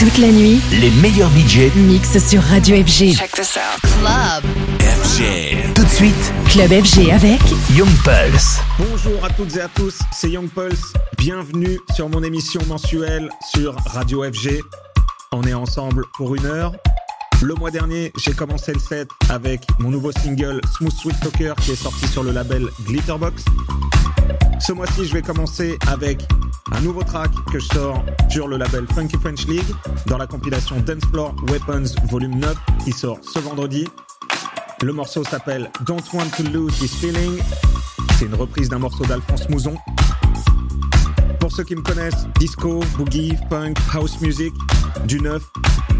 Toute la nuit, Les meilleurs budgets mix sur Radio FG. Check this out. Club. FG. Tout de suite, Club FG avec Young Pulse. Bonjour à toutes et à tous, c'est Young Pulse. Bienvenue sur mon émission mensuelle sur Radio FG. On est ensemble pour une heure. Le mois dernier, j'ai commencé le set avec mon nouveau single Smooth Sweet Talker qui est sorti sur le label Glitterbox. Ce mois-ci, je vais commencer avec un nouveau track que je sors sur le label Funky French League dans la compilation Dance Floor Weapons Volume 9 qui sort ce vendredi. Le morceau s'appelle Don't Want to Lose This Feeling. C'est une reprise d'un morceau d'Alphonse Mouzon. Pour ceux qui me connaissent, disco, boogie, funk, house music, du neuf,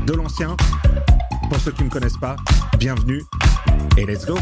de l'ancien. Pour ceux qui ne me connaissent pas, bienvenue et let's go.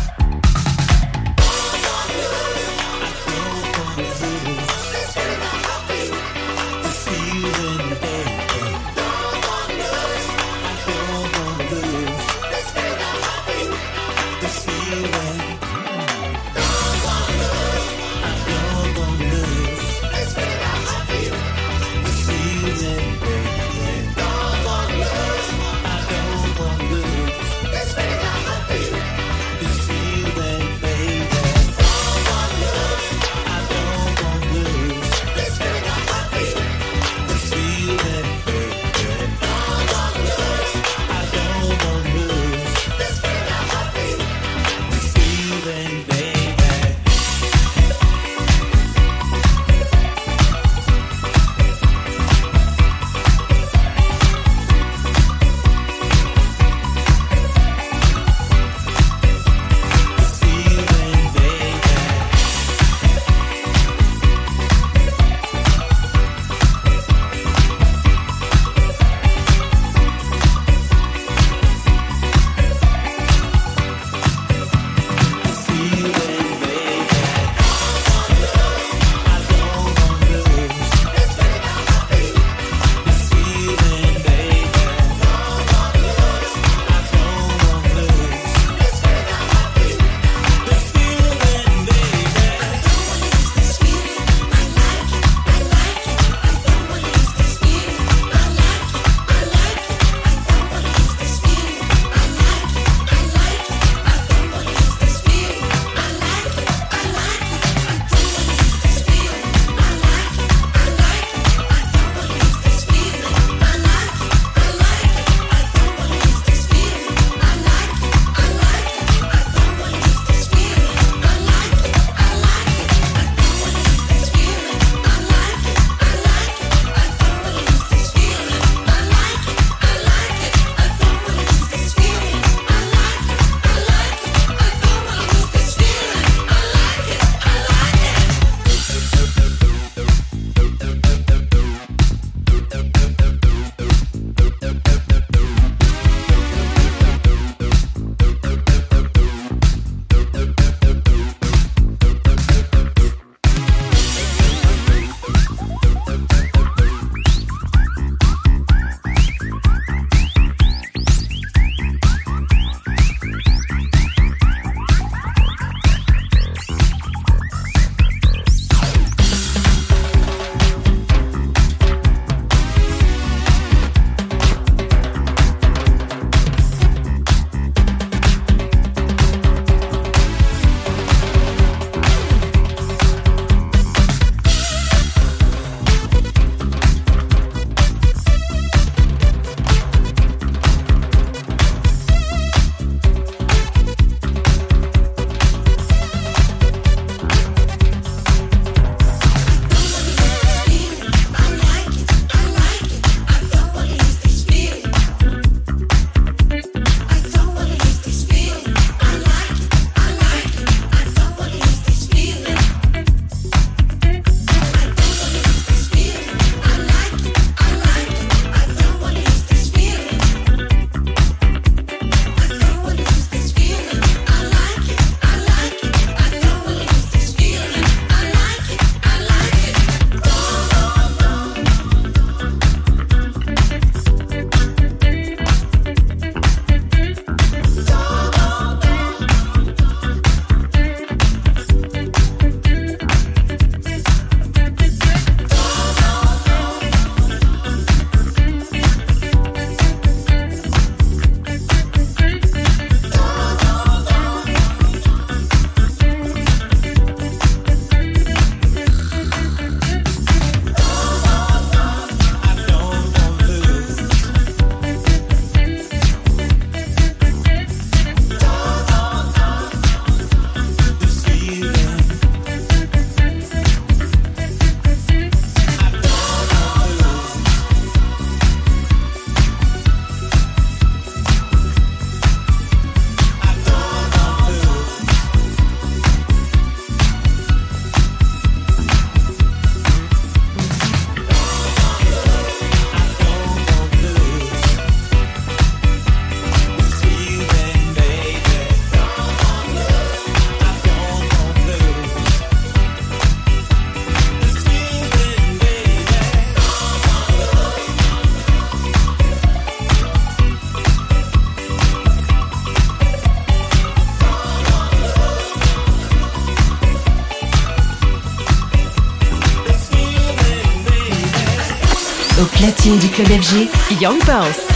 Du club FG, Young Pulse.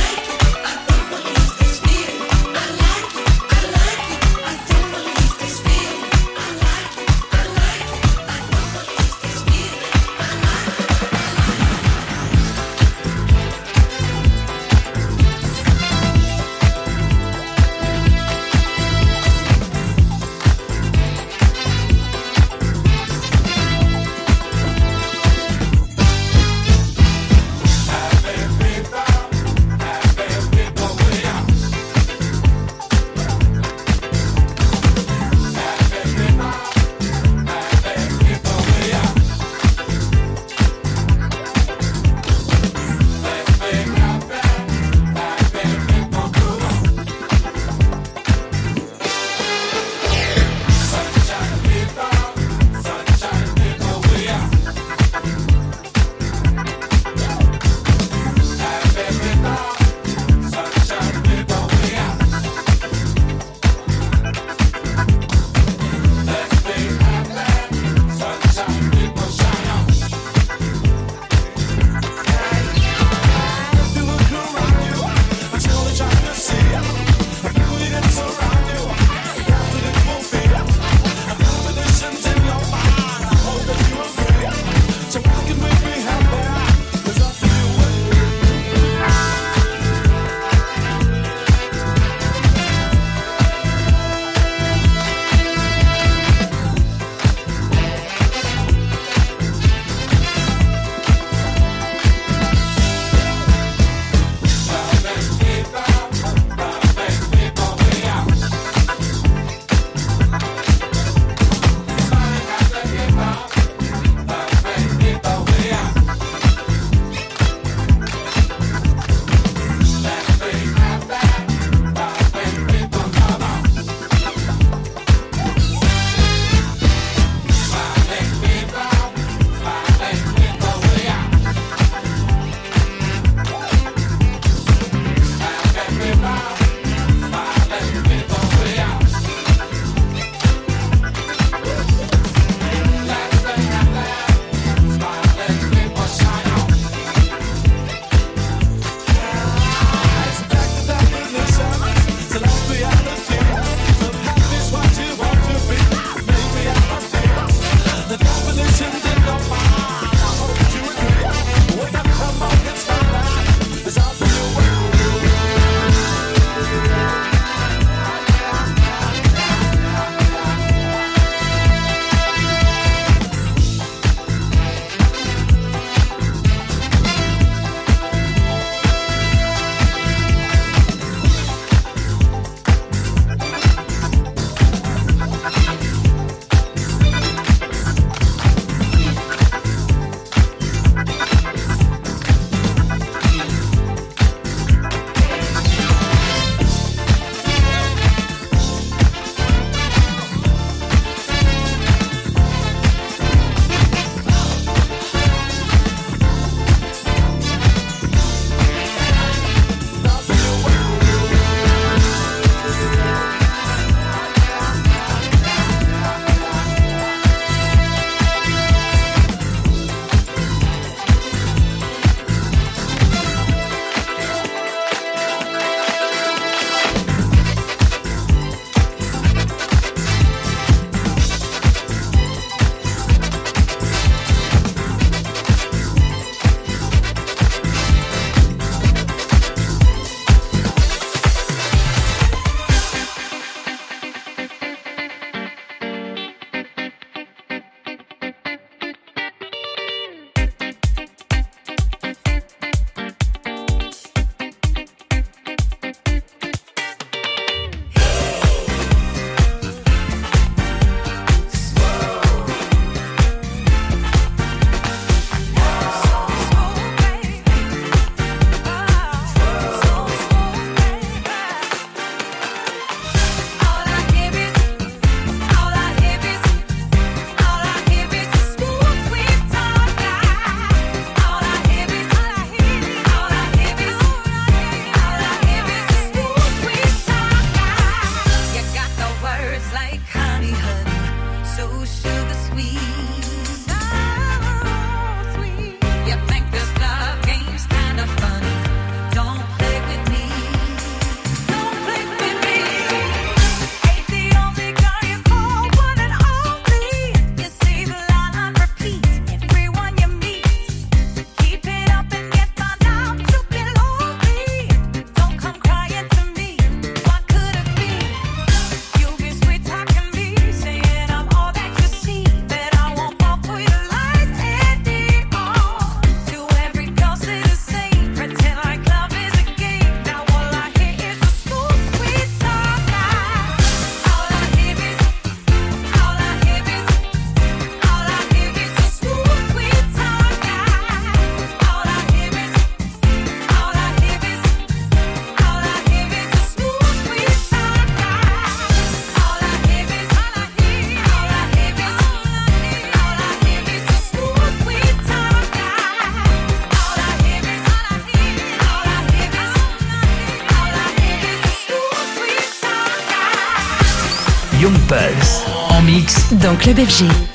Club FG.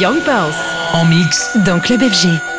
Young Pulse. En mix dans Club FG.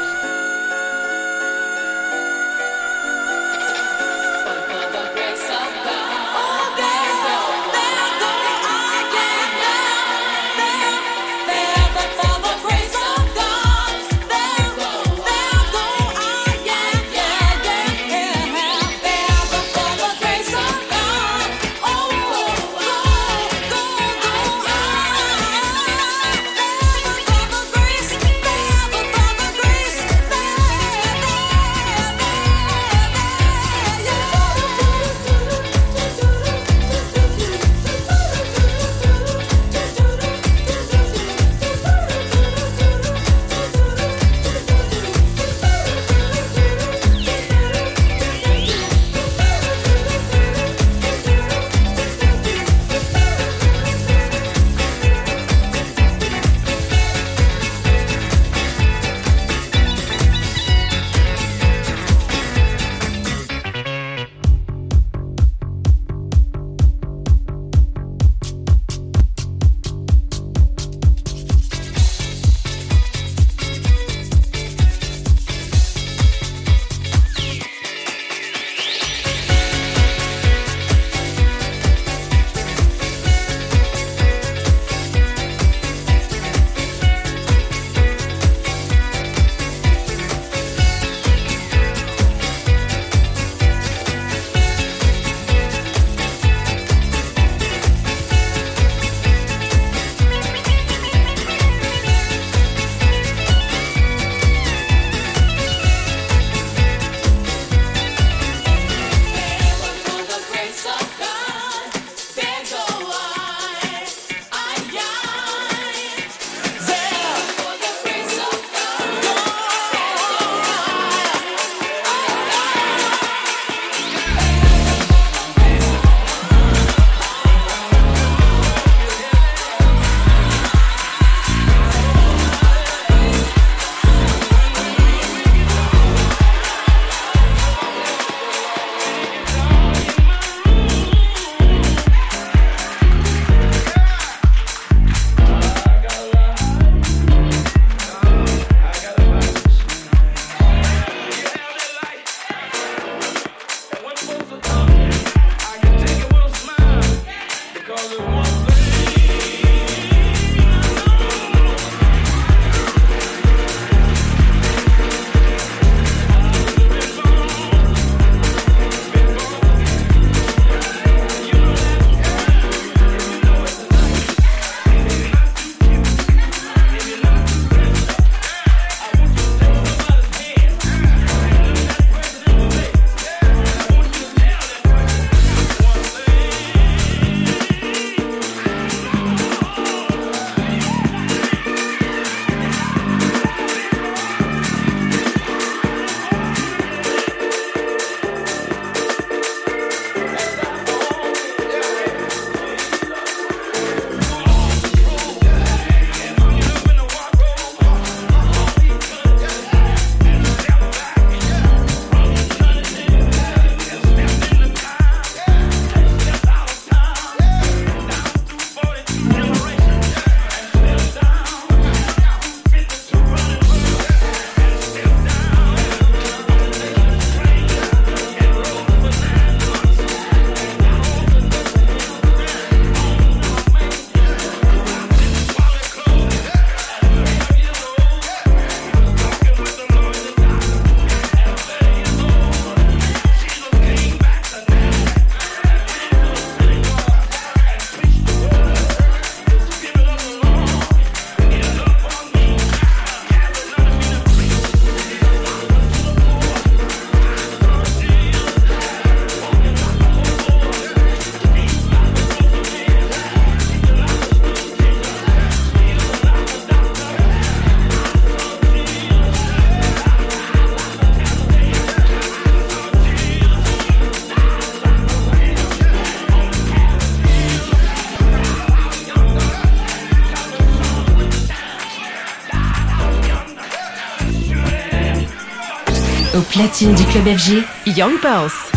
Platine du club FG, Young Pulse.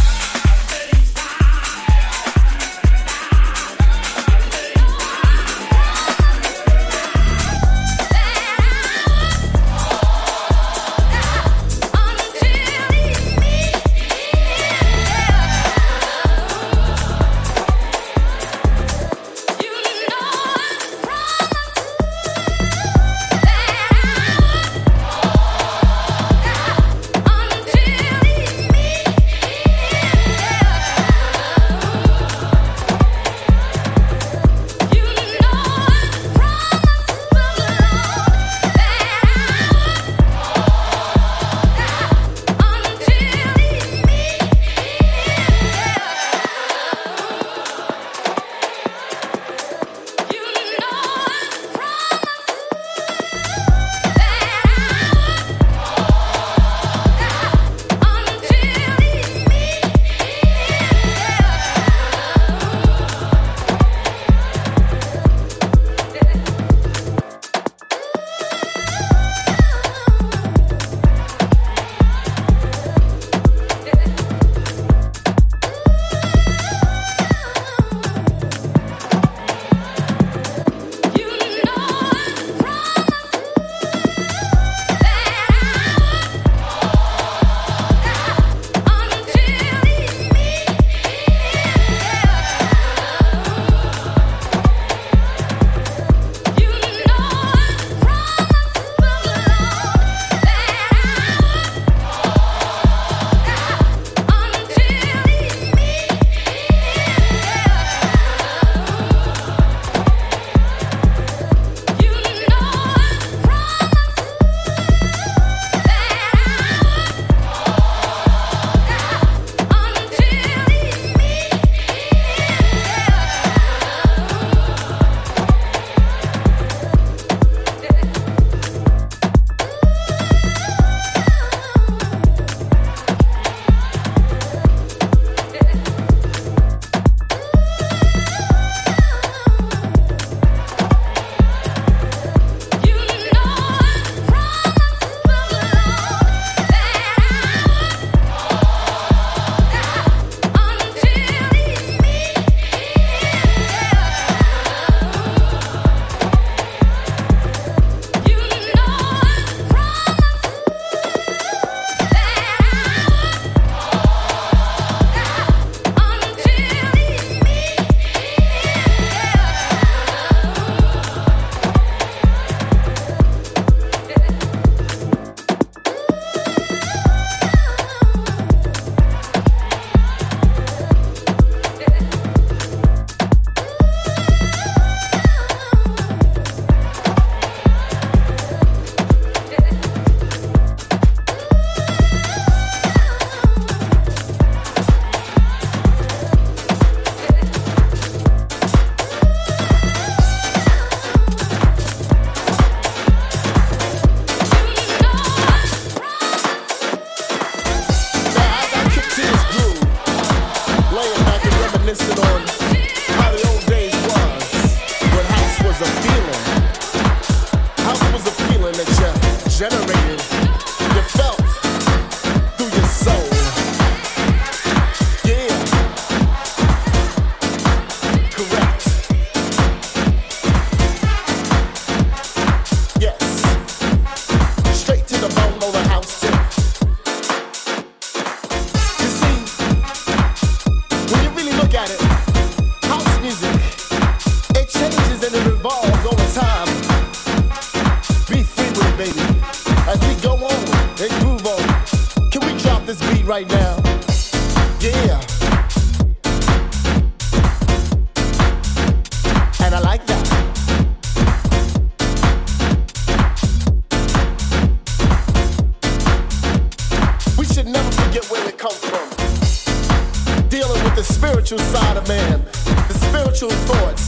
spiritual side of man, the spiritual thoughts.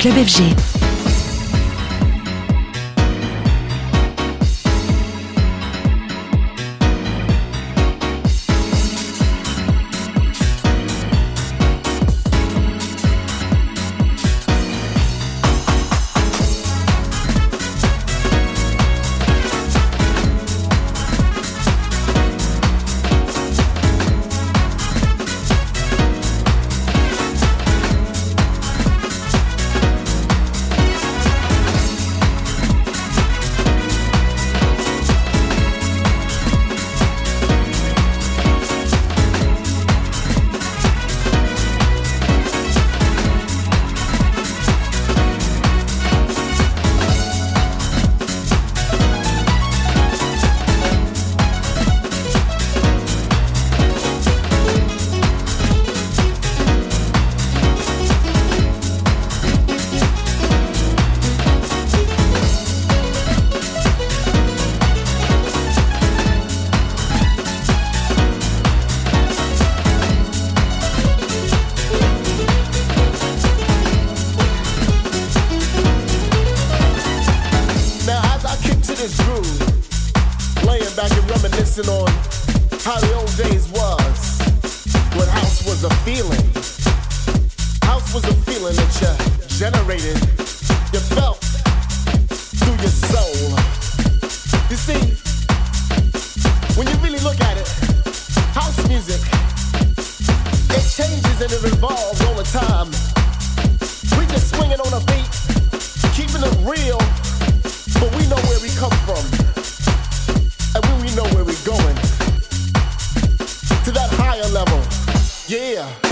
Club FG. Yeah.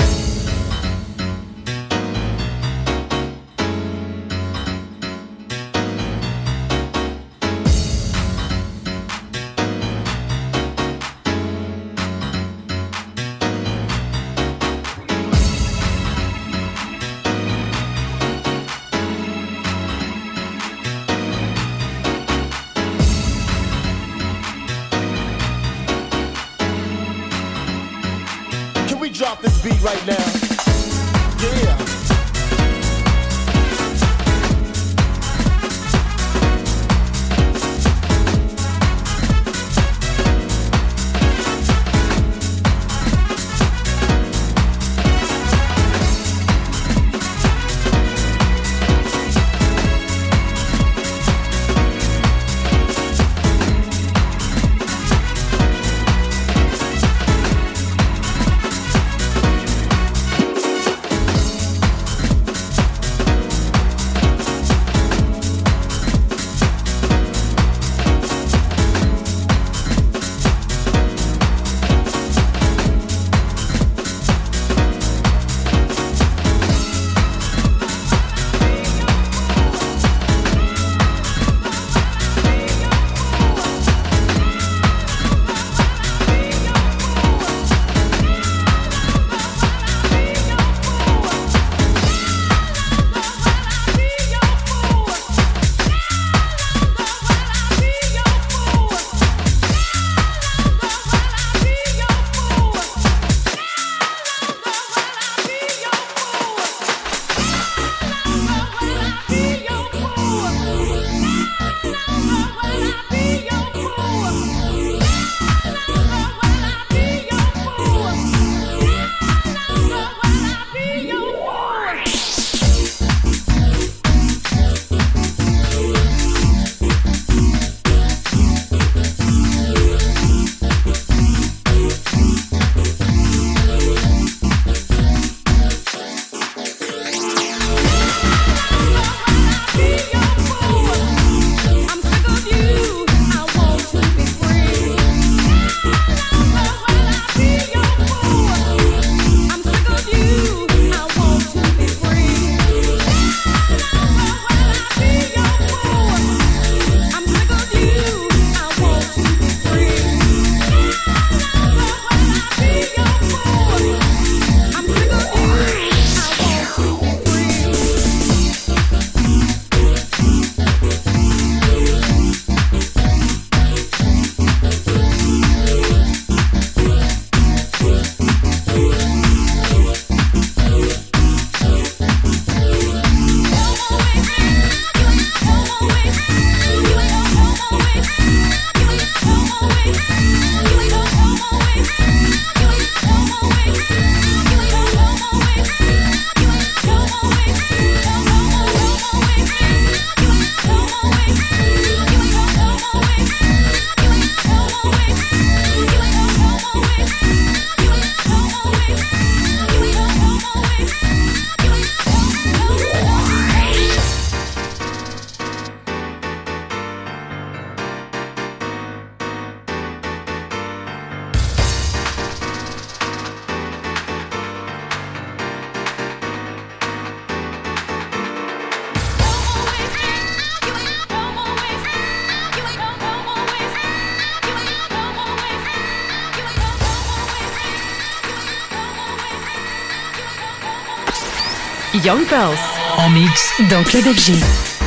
Young Pulse. En mix dans Club FG.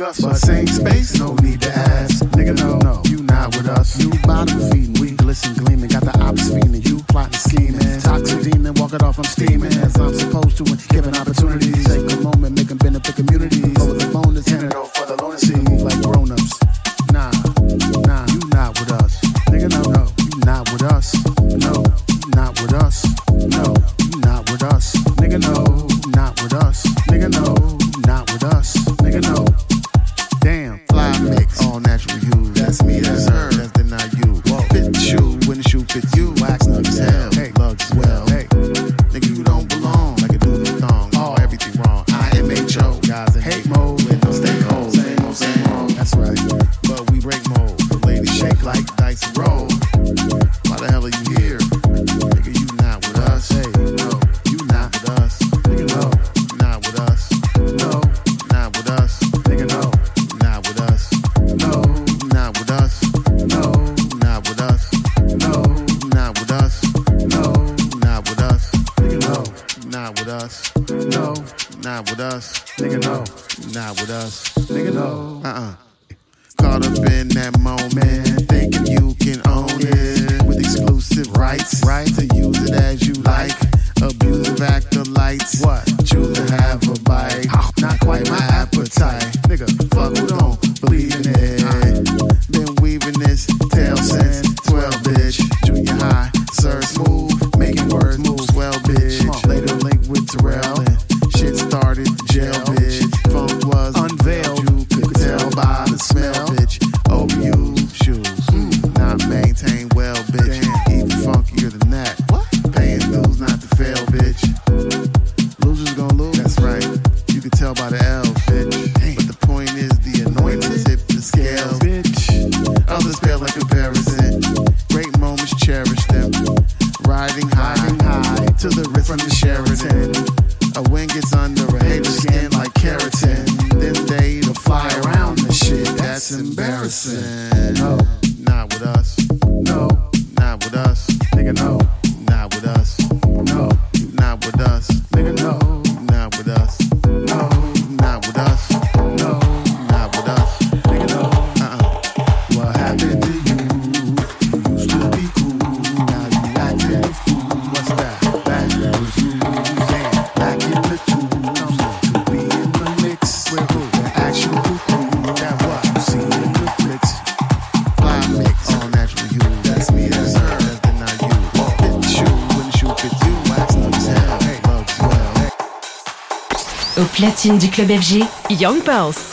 us. But sing lights. Club FG, Young Pulse.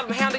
tell him how to